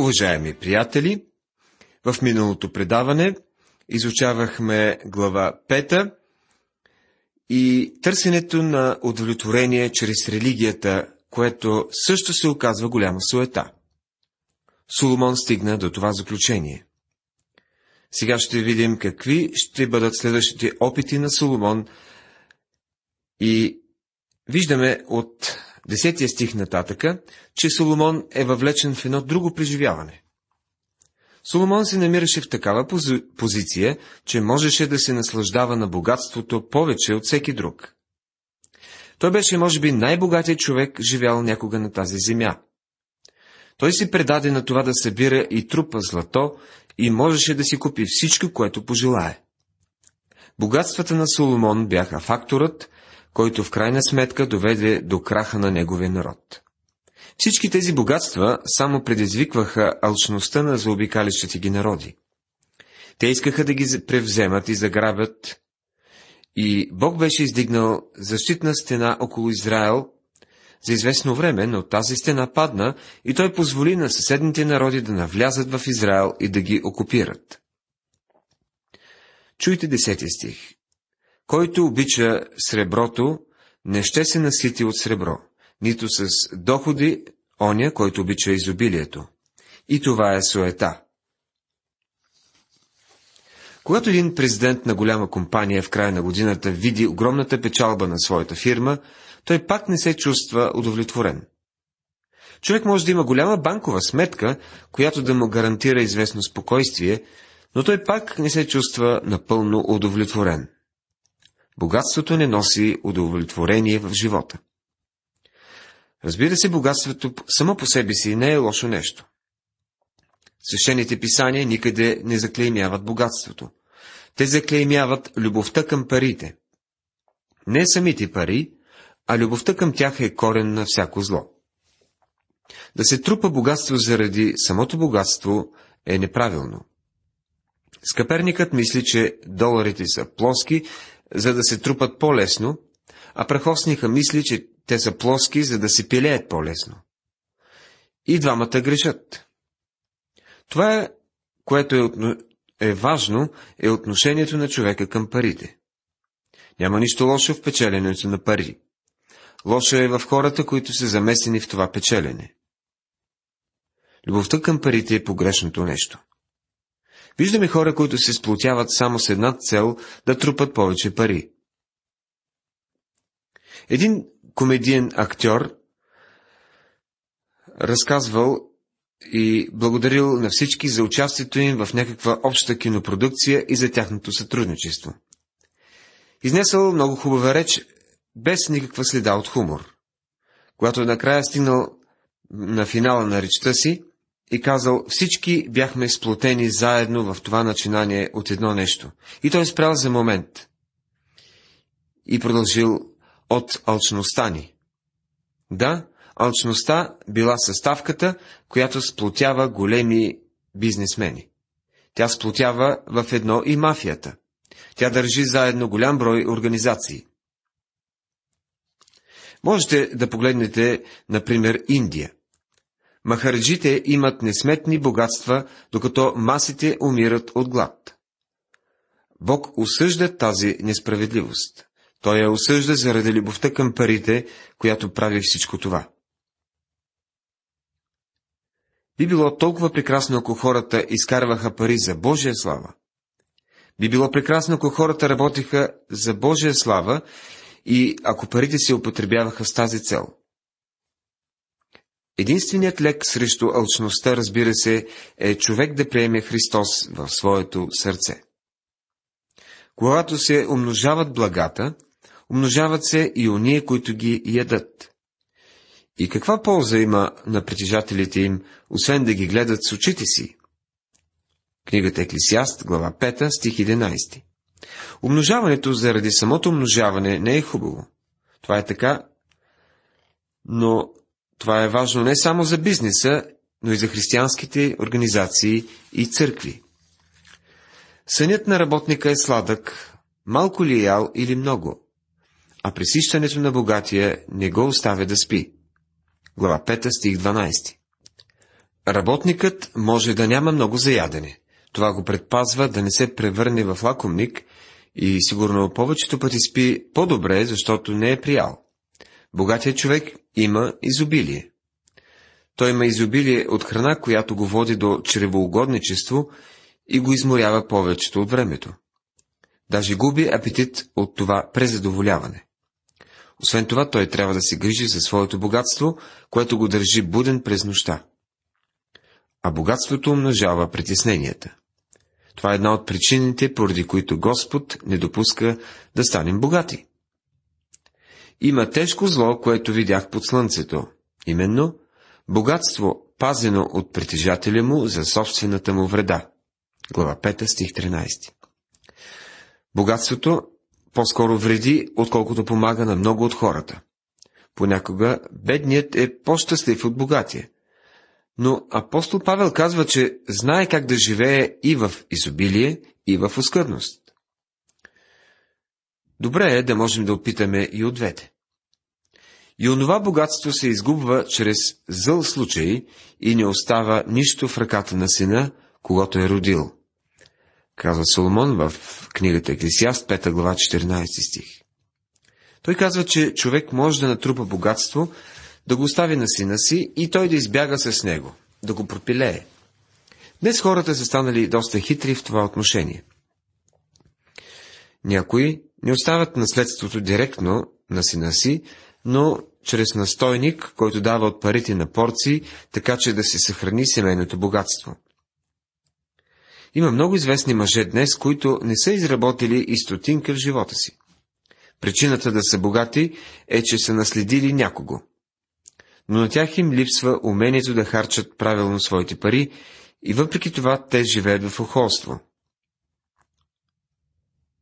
Уважаеми приятели, в миналото предаване изучавахме глава 5 и търсенето на удовлетворение чрез религията, което също се оказва голяма суета. Соломон стигна до това заключение. Сега ще видим какви ще бъдат следващите опити на Соломон и виждаме от 10 стих нататъка, че Соломон е въвлечен в едно друго преживяване. Соломон се намираше в такава пози... позиция, че можеше да се наслаждава на богатството повече от всеки друг. Той беше, може би, най-богатият човек, живял някога на тази земя. Той си предаде на това да събира и трупа злато и можеше да си купи всичко, което пожелае. Богатствата на Соломон бяха факторът, който в крайна сметка доведе до краха на неговия народ. Всички тези богатства само предизвикваха алчността на заобикалищите ги народи. Те искаха да ги превземат и заграбят, и Бог беше издигнал защитна стена около Израел за известно време, но тази стена падна и той позволи на съседните народи да навлязат в Израел и да ги окупират. Чуйте десети стих. Който обича среброто, не ще се насити от сребро, нито с доходи оня, който обича изобилието. И това е суета. Когато един президент на голяма компания в края на годината види огромната печалба на своята фирма, той пак не се чувства удовлетворен. Човек може да има голяма банкова сметка, която да му гарантира известно спокойствие, но той пак не се чувства напълно удовлетворен. Богатството не носи удовлетворение в живота. Разбира се, богатството само по себе си не е лошо нещо. Свещените писания никъде не заклеймяват богатството. Те заклеймяват любовта към парите. Не самите пари, а любовта към тях е корен на всяко зло. Да се трупа богатство заради самото богатство е неправилно. Скъперникът мисли, че доларите са плоски, за да се трупат по-лесно, а прахосника мисли, че те са плоски, за да се пилеят по-лесно. И двамата грешат. Това, е, което е, е важно, е отношението на човека към парите. Няма нищо лошо в печеленето на пари. Лошо е в хората, които са замесени в това печелене. Любовта към парите е погрешното нещо. Виждаме хора, които се сплотяват само с една цел да трупат повече пари. Един комедиен актьор разказвал и благодарил на всички за участието им в някаква обща кинопродукция и за тяхното сътрудничество. Изнесъл много хубава реч, без никаква следа от хумор. Когато накрая стигнал на финала на речта си и казал, всички бяхме сплотени заедно в това начинание от едно нещо. И той спрял за момент. И продължил от алчността ни. Да, алчността била съставката, която сплотява големи бизнесмени. Тя сплотява в едно и мафията. Тя държи заедно голям брой организации. Можете да погледнете, например, Индия. Махарджите имат несметни богатства, докато масите умират от глад. Бог осъжда тази несправедливост. Той я осъжда заради любовта към парите, която прави всичко това. Би било толкова прекрасно, ако хората изкарваха пари за Божия слава. Би било прекрасно, ако хората работиха за Божия слава и ако парите се употребяваха с тази цел. Единственият лек срещу алчността, разбира се, е човек да приеме Христос в своето сърце. Когато се умножават благата, умножават се и оние, които ги ядат. И каква полза има на притежателите им, освен да ги гледат с очите си? Книгата Еклисиаст, глава 5, стих 11. Умножаването заради самото умножаване не е хубаво. Това е така, но това е важно не само за бизнеса, но и за християнските организации и църкви. Сънят на работника е сладък, малко ли е ял или много а пресищането на богатия не го оставя да спи. Глава 5, стих 12. Работникът може да няма много заядене. Това го предпазва да не се превърне в лакомник и сигурно повечето пъти спи по-добре, защото не е приял. Богатият човек има изобилие. Той има изобилие от храна, която го води до чревоугодничество и го изморява повечето от времето. Даже губи апетит от това презадоволяване. Освен това, той трябва да се грижи за своето богатство, което го държи буден през нощта. А богатството умножава притесненията. Това е една от причините, поради които Господ не допуска да станем богати. Има тежко зло, което видях под слънцето, именно богатство, пазено от притежателя му за собствената му вреда. Глава 5, стих 13. Богатството по-скоро вреди, отколкото помага на много от хората. Понякога бедният е по-щастлив от богатия. Но апостол Павел казва, че знае как да живее и в изобилие, и в оскъдност. Добре е да можем да опитаме и от двете. И онова богатство се изгубва чрез зъл случай и не остава нищо в ръката на сина, когато е родил. Казва Соломон в книгата Еклесиаст, 5 глава, 14 стих. Той казва, че човек може да натрупа богатство, да го остави на сина си и той да избяга с него, да го пропилее. Днес хората са станали доста хитри в това отношение. Някои не оставят наследството директно на сина си, но чрез настойник, който дава от парите на порции, така че да се съхрани семейното богатство. Има много известни мъже днес, които не са изработили и стотинка в живота си. Причината да са богати е, че са наследили някого. Но на тях им липсва умението да харчат правилно своите пари и въпреки това те живеят в охолство.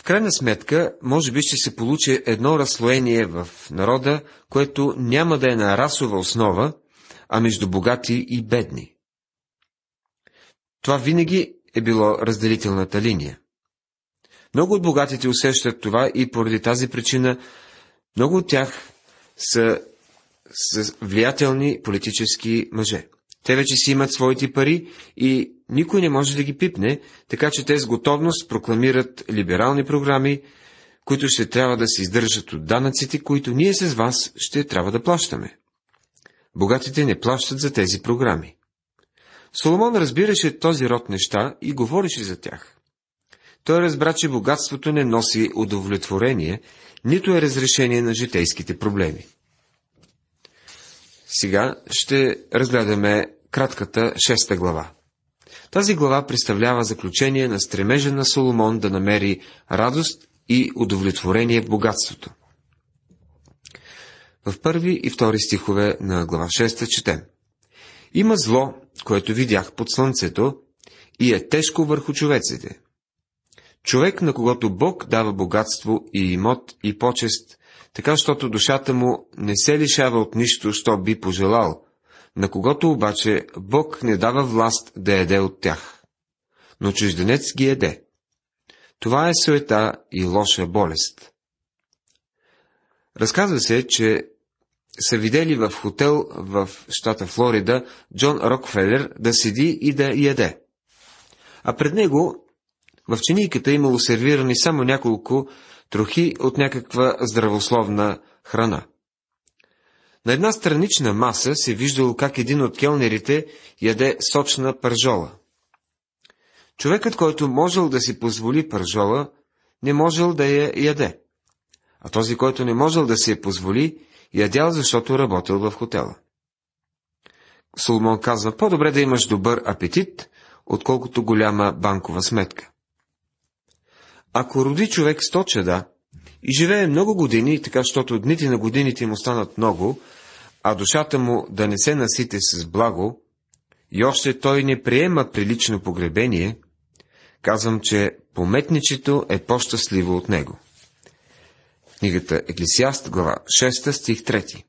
В крайна сметка, може би ще се получи едно разслоение в народа, което няма да е на расова основа, а между богати и бедни. Това винаги е било разделителната линия. Много от богатите усещат това и поради тази причина много от тях са, са влиятелни политически мъже. Те вече си имат своите пари и никой не може да ги пипне, така че те с готовност прокламират либерални програми, които ще трябва да се издържат от данъците, които ние с вас ще трябва да плащаме. Богатите не плащат за тези програми. Соломон разбираше този род неща и говореше за тях. Той разбра, че богатството не носи удовлетворение, нито е разрешение на житейските проблеми. Сега ще разгледаме кратката шеста глава. Тази глава представлява заключение на стремежа на Соломон да намери радост и удовлетворение в богатството. В първи и втори стихове на глава 6 четем. Има зло, което видях под слънцето, и е тежко върху човеците. Човек, на когото Бог дава богатство и имот и почест, така, щото душата му не се лишава от нищо, що би пожелал, на когото обаче Бог не дава власт да еде от тях. Но чужденец ги еде. Това е суета и лоша болест. Разказва се, че са видели в хотел в щата Флорида Джон Рокфелер да седи и да яде. А пред него в чинийката имало сервирани само няколко трохи от някаква здравословна храна. На една странична маса се виждало как един от келнерите яде сочна пържола. Човекът, който можел да си позволи пържола, не можел да я яде. А този, който не можел да си я позволи, ядял, защото работил в хотела. Соломон казва, по-добре да имаш добър апетит, отколкото голяма банкова сметка. Ако роди човек сто чеда и живее много години, така щото дните на годините му станат много, а душата му да не се насите с благо, и още той не приема прилично погребение, казвам, че пометничето е по-щастливо от него. Книгата Еклесиаст, глава 6, стих 3.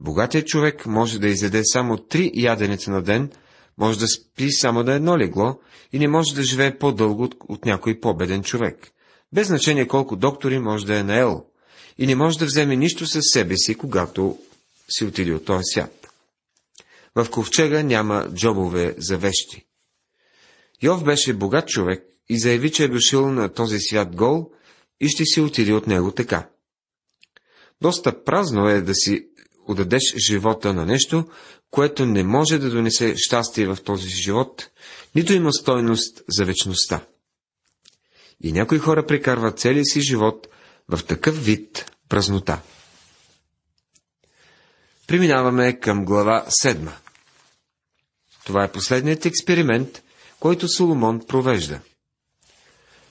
Богатият човек може да изяде само три яденеца на ден, може да спи само на едно легло и не може да живее по-дълго от, от някой по-беден човек. Без значение колко доктори може да е наел и не може да вземе нищо със себе си, когато си отиде от този свят. В ковчега няма джобове за вещи. Йов беше богат човек и заяви, че е дошъл на този свят гол и ще си отиде от него така. Доста празно е да си отдадеш живота на нещо, което не може да донесе щастие в този живот, нито има стойност за вечността. И някои хора прекарват целия си живот в такъв вид празнота. Преминаваме към глава 7. Това е последният експеримент, който Соломон провежда.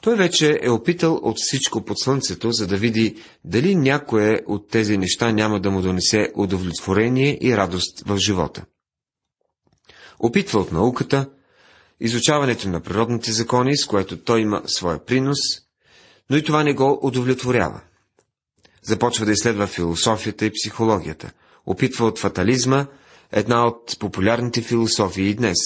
Той вече е опитал от всичко под слънцето, за да види дали някое от тези неща няма да му донесе удовлетворение и радост в живота. Опитва от науката, изучаването на природните закони, с което той има своя принос, но и това не го удовлетворява. Започва да изследва философията и психологията. Опитва от фатализма, една от популярните философии и днес.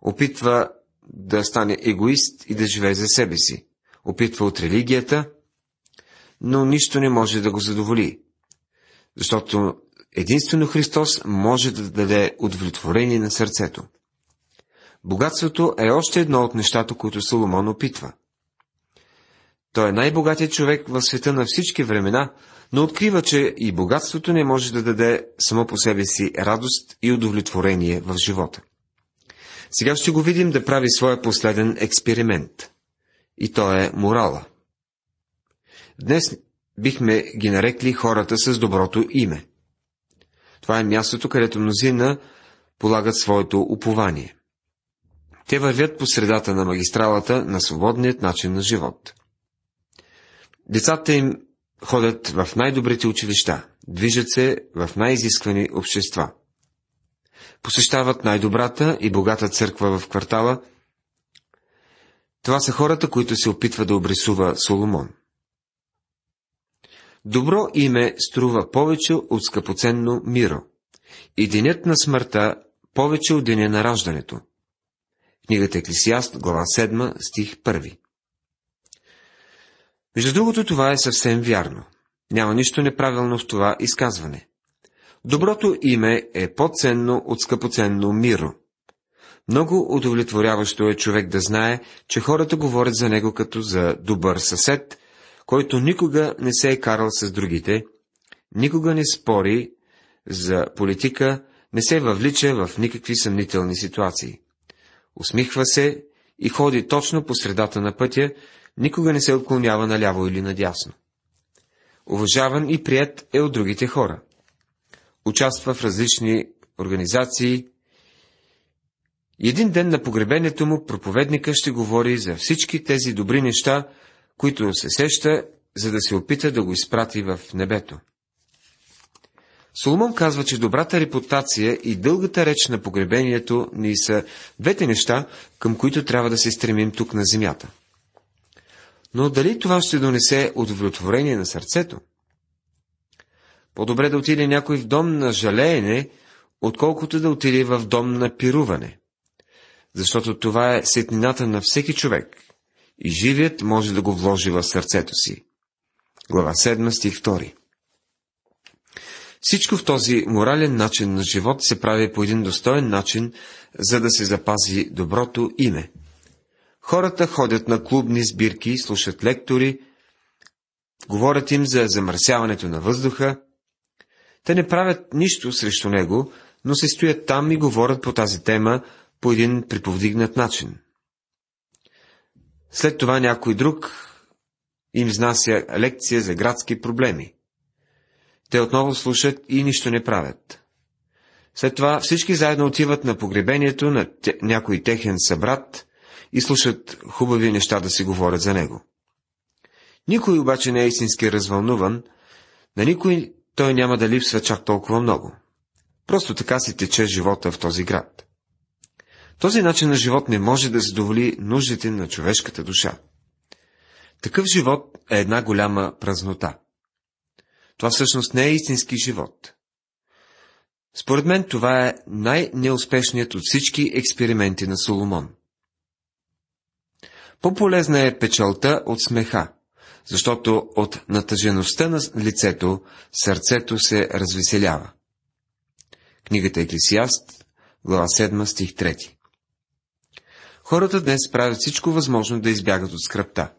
Опитва да стане егоист и да живее за себе си. Опитва от религията, но нищо не може да го задоволи. Защото единствено Христос може да даде удовлетворение на сърцето. Богатството е още едно от нещата, които Соломон опитва. Той е най-богатият човек в света на всички времена, но открива, че и богатството не може да даде само по себе си радост и удовлетворение в живота. Сега ще го видим да прави своя последен експеримент. И то е морала. Днес бихме ги нарекли хората с доброто име. Това е мястото, където мнозина полагат своето упование. Те вървят по средата на магистралата на свободният начин на живот. Децата им ходят в най-добрите училища, движат се в най-изисквани общества. Посещават най-добрата и богата църква в квартала. Това са хората, които се опитва да обрисува Соломон. Добро име струва повече от скъпоценно миро и денят на смъртта повече от деня на раждането. Книгата Еклисиаст, глава 7, стих 1. Между другото, това е съвсем вярно. Няма нищо неправилно в това изказване. Доброто име е по-ценно от скъпоценно миро. Много удовлетворяващо е човек да знае, че хората говорят за него като за добър съсед, който никога не се е карал с другите, никога не спори за политика, не се въвлича в никакви съмнителни ситуации. Усмихва се и ходи точно по средата на пътя, никога не се отклонява наляво или надясно. Уважаван и прият е от другите хора. Участва в различни организации. Един ден на погребението му проповедника ще говори за всички тези добри неща, които се сеща, за да се опита да го изпрати в небето. Соломон казва, че добрата репутация и дългата реч на погребението ни са двете неща, към които трябва да се стремим тук на земята. Но дали това ще донесе удовлетворение на сърцето? По-добре да отиде някой в дом на жалеене, отколкото да отиде в дом на пируване. Защото това е сетнината на всеки човек и живият може да го вложи в сърцето си. Глава 7, стих 2 Всичко в този морален начин на живот се прави по един достоен начин, за да се запази доброто име. Хората ходят на клубни сбирки, слушат лектори, говорят им за замърсяването на въздуха. Те не правят нищо срещу него, но се стоят там и говорят по тази тема по един приповдигнат начин. След това някой друг им изнася лекция за градски проблеми. Те отново слушат и нищо не правят. След това всички заедно отиват на погребението на някой техен събрат и слушат хубави неща да си говорят за него. Никой обаче не е истински развълнуван, на никой той няма да липсва чак толкова много. Просто така си тече живота в този град. Този начин на живот не може да задоволи нуждите на човешката душа. Такъв живот е една голяма празнота. Това всъщност не е истински живот. Според мен това е най-неуспешният от всички експерименти на Соломон. По-полезна е печалта от смеха, защото от натъжеността на лицето сърцето се развеселява. Книгата Еклесиаст, глава 7, стих 3. Хората днес правят всичко възможно да избягат от скръпта.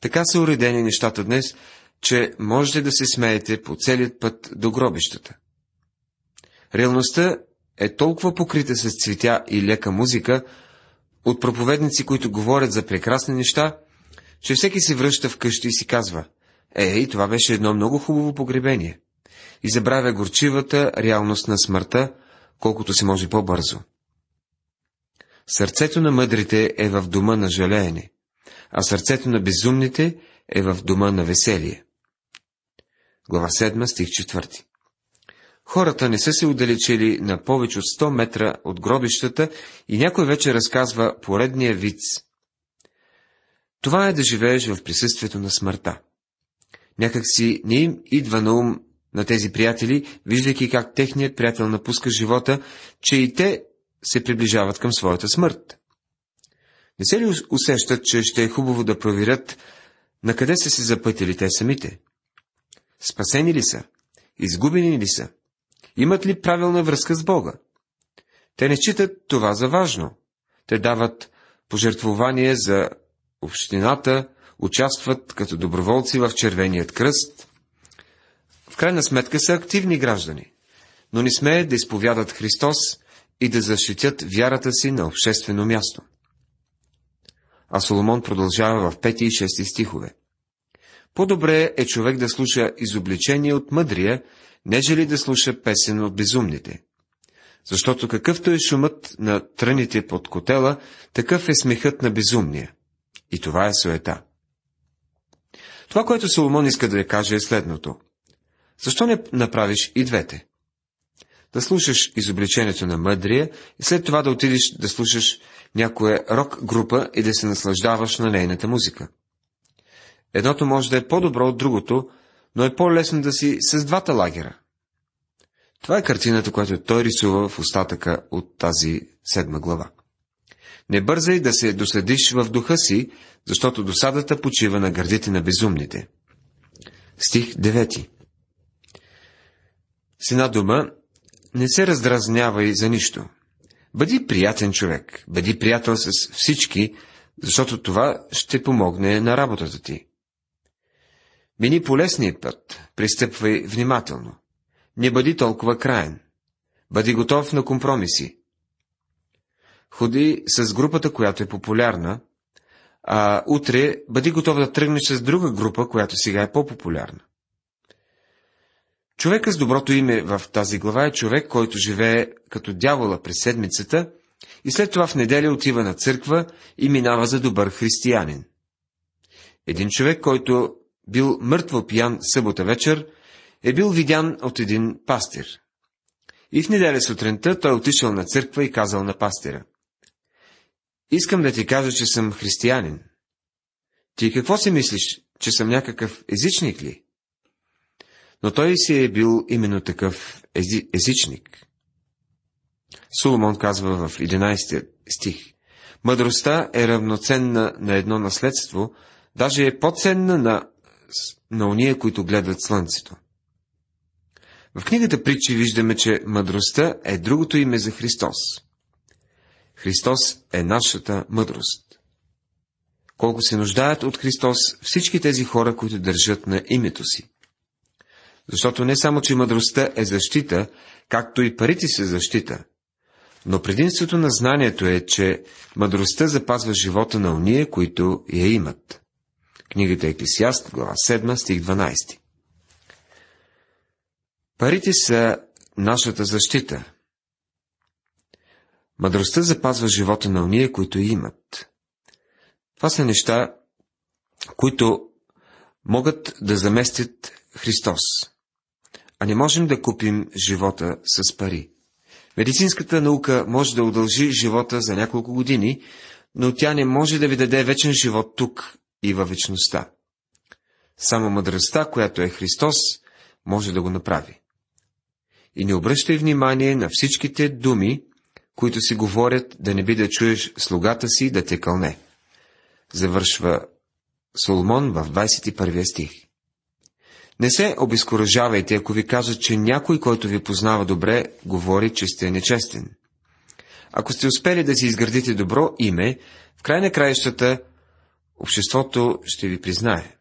Така са уредени нещата днес, че можете да се смеете по целият път до гробищата. Реалността е толкова покрита с цветя и лека музика, от проповедници, които говорят за прекрасни неща, че всеки се връща вкъщи и си казва, ей, това беше едно много хубаво погребение, и забравя горчивата реалност на смъртта, колкото се може по-бързо. Сърцето на мъдрите е в дома на жалеене, а сърцето на безумните е в дома на веселие. Глава 7, стих 4 Хората не са се удалечили на повече от 100 метра от гробищата и някой вече разказва поредния виц. Това е да живееш в присъствието на смъртта. Някак си не им идва на ум на тези приятели, виждайки как техният приятел напуска живота, че и те се приближават към своята смърт. Не се ли усещат, че ще е хубаво да проверят на къде са се запътили те самите? Спасени ли са? Изгубени ли са? Имат ли правилна връзка с Бога? Те не читат това за важно. Те дават пожертвование за общината, участват като доброволци в Червеният кръст. В крайна сметка са активни граждани, но не смеят да изповядат Христос и да защитят вярата си на обществено място. А Соломон продължава в 5 и 6 стихове. По-добре е човек да слуша изобличение от мъдрия, нежели да слуша песен от безумните. Защото какъвто е шумът на тръните под котела, такъв е смехът на безумния. И това е суета. Това, което Соломон иска да я каже е следното. Защо не направиш и двете? Да слушаш изобличението на мъдрия и след това да отидеш да слушаш някоя рок група и да се наслаждаваш на нейната музика. Едното може да е по-добро от другото, но е по-лесно да си с двата лагера. Това е картината, която той рисува в остатъка от тази седма глава. Не бързай да се доследиш в духа си, защото досадата почива на гърдите на безумните. Стих 9 С една дума, не се раздразнявай за нищо. Бъди приятен човек, бъди приятел с всички, защото това ще помогне на работата ти. Мини по лесния път, пристъпвай внимателно. Не бъди толкова краен. Бъди готов на компромиси. Ходи с групата, която е популярна, а утре бъди готов да тръгнеш с друга група, която сега е по-популярна. Човека с доброто име в тази глава е човек, който живее като дявола през седмицата и след това в неделя отива на църква и минава за добър християнин. Един човек, който бил мъртво пиян събота вечер, е бил видян от един пастир. И в неделя сутринта той отишъл на църква и казал на пастира. Искам да ти кажа, че съм християнин. Ти какво си мислиш, че съм някакъв езичник ли? Но той си е бил именно такъв ези, езичник. Соломон казва в 11 стих. Мъдростта е равноценна на едно наследство, даже е по-ценна на, на уния, които гледат слънцето. В книгата Притчи виждаме, че мъдростта е другото име за Христос. Христос е нашата мъдрост. Колко се нуждаят от Христос всички тези хора, които държат на името си. Защото не само, че мъдростта е защита, както и парите са защита, но предимството на знанието е, че мъдростта запазва живота на уния, които я имат. Книгата Еклесиаст, глава 7, стих 12. Парите са нашата защита. Мъдростта запазва живота на уния, които имат. Това са неща, които могат да заместят Христос. А не можем да купим живота с пари. Медицинската наука може да удължи живота за няколко години, но тя не може да ви даде вечен живот тук и във вечността. Само мъдростта, която е Христос, може да го направи. И не обръщай внимание на всичките думи, които си говорят да не би да чуеш слугата си да те кълне. Завършва Соломон в 21 стих. Не се обезкуражавайте, ако ви кажат, че някой, който ви познава добре, говори, че сте нечестен. Ако сте успели да си изградите добро име, в край на краищата обществото ще ви признае.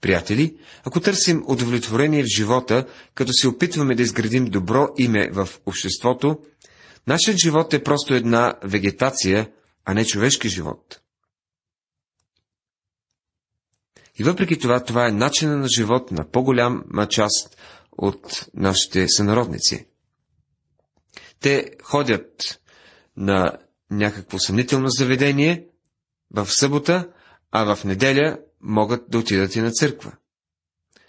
Приятели, ако търсим удовлетворение в живота, като се опитваме да изградим добро име в обществото, нашият живот е просто една вегетация, а не човешки живот. И въпреки това, това е начина на живот на по-голяма част от нашите сънародници. Те ходят на някакво съмнително заведение в събота, а в неделя могат да отидат и на църква.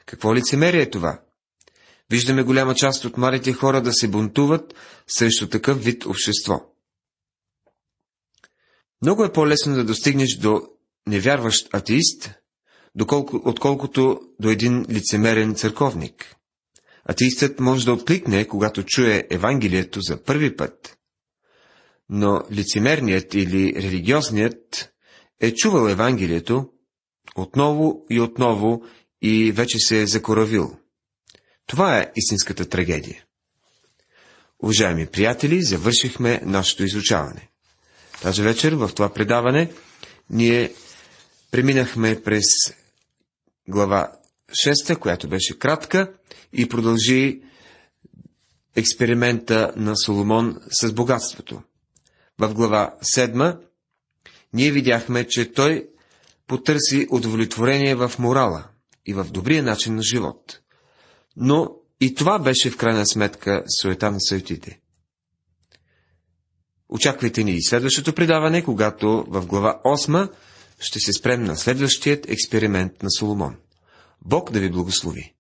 Какво лицемерие е това? Виждаме голяма част от младите хора да се бунтуват срещу такъв вид общество. Много е по-лесно да достигнеш до невярващ атеист, доколко, отколкото до един лицемерен църковник. Атеистът може да откликне, когато чуе Евангелието за първи път, но лицемерният или религиозният е чувал Евангелието отново и отново и вече се е закоравил. Това е истинската трагедия. Уважаеми приятели, завършихме нашето изучаване. Тази вечер в това предаване ние преминахме през глава 6, която беше кратка и продължи експеримента на Соломон с богатството. В глава 7 ние видяхме, че той потърси удовлетворение в морала и в добрия начин на живот. Но и това беше в крайна сметка суета на суетите. Очаквайте ни и следващото предаване, когато в глава 8 ще се спрем на следващият експеримент на Соломон. Бог да ви благослови!